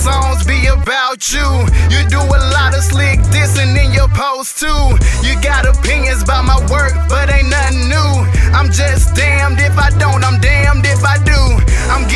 songs be about you. You do a lot of slick dissing in your post too. You got opinions about my work, but ain't nothing new. I'm just damned if I don't, I'm damned if I do. I'm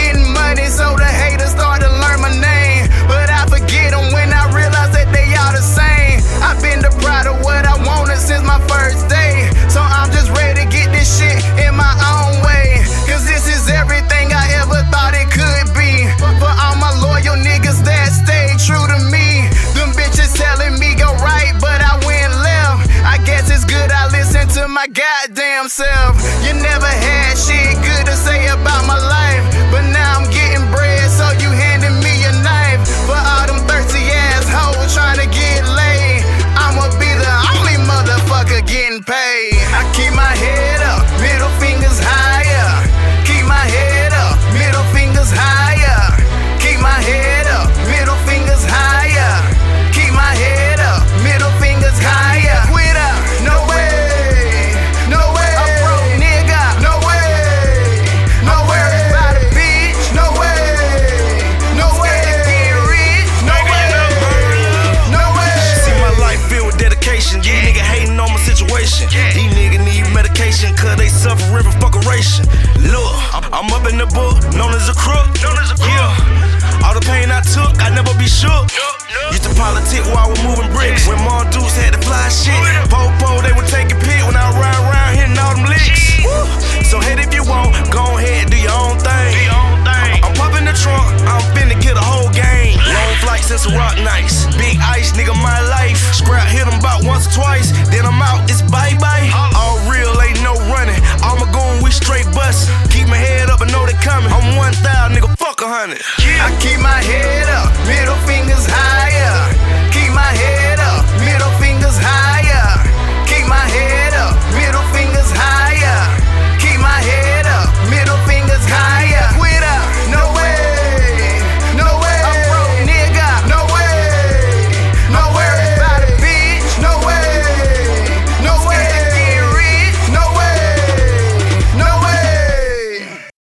my goddamn self. You never had shit. I'm up in the book, known as a crook. Yeah. All the pain I took, I never be shook. Used to politic while we're moving bricks. When my dudes had to fly shit. Oh, Popo, they would take a pic when I ride around hitting all them licks. So head if you want, go ahead, do your own thing. I'm, I'm popping the trunk, I'm finna get a whole game. Long flights since rock nights. Big ice, nigga, my life. Scrap hit them about once or twice, then I'm out, it's bye bye. All real, ain't no running. I'm a goon, we straight bust. Keep my I keep my head up, middle finger.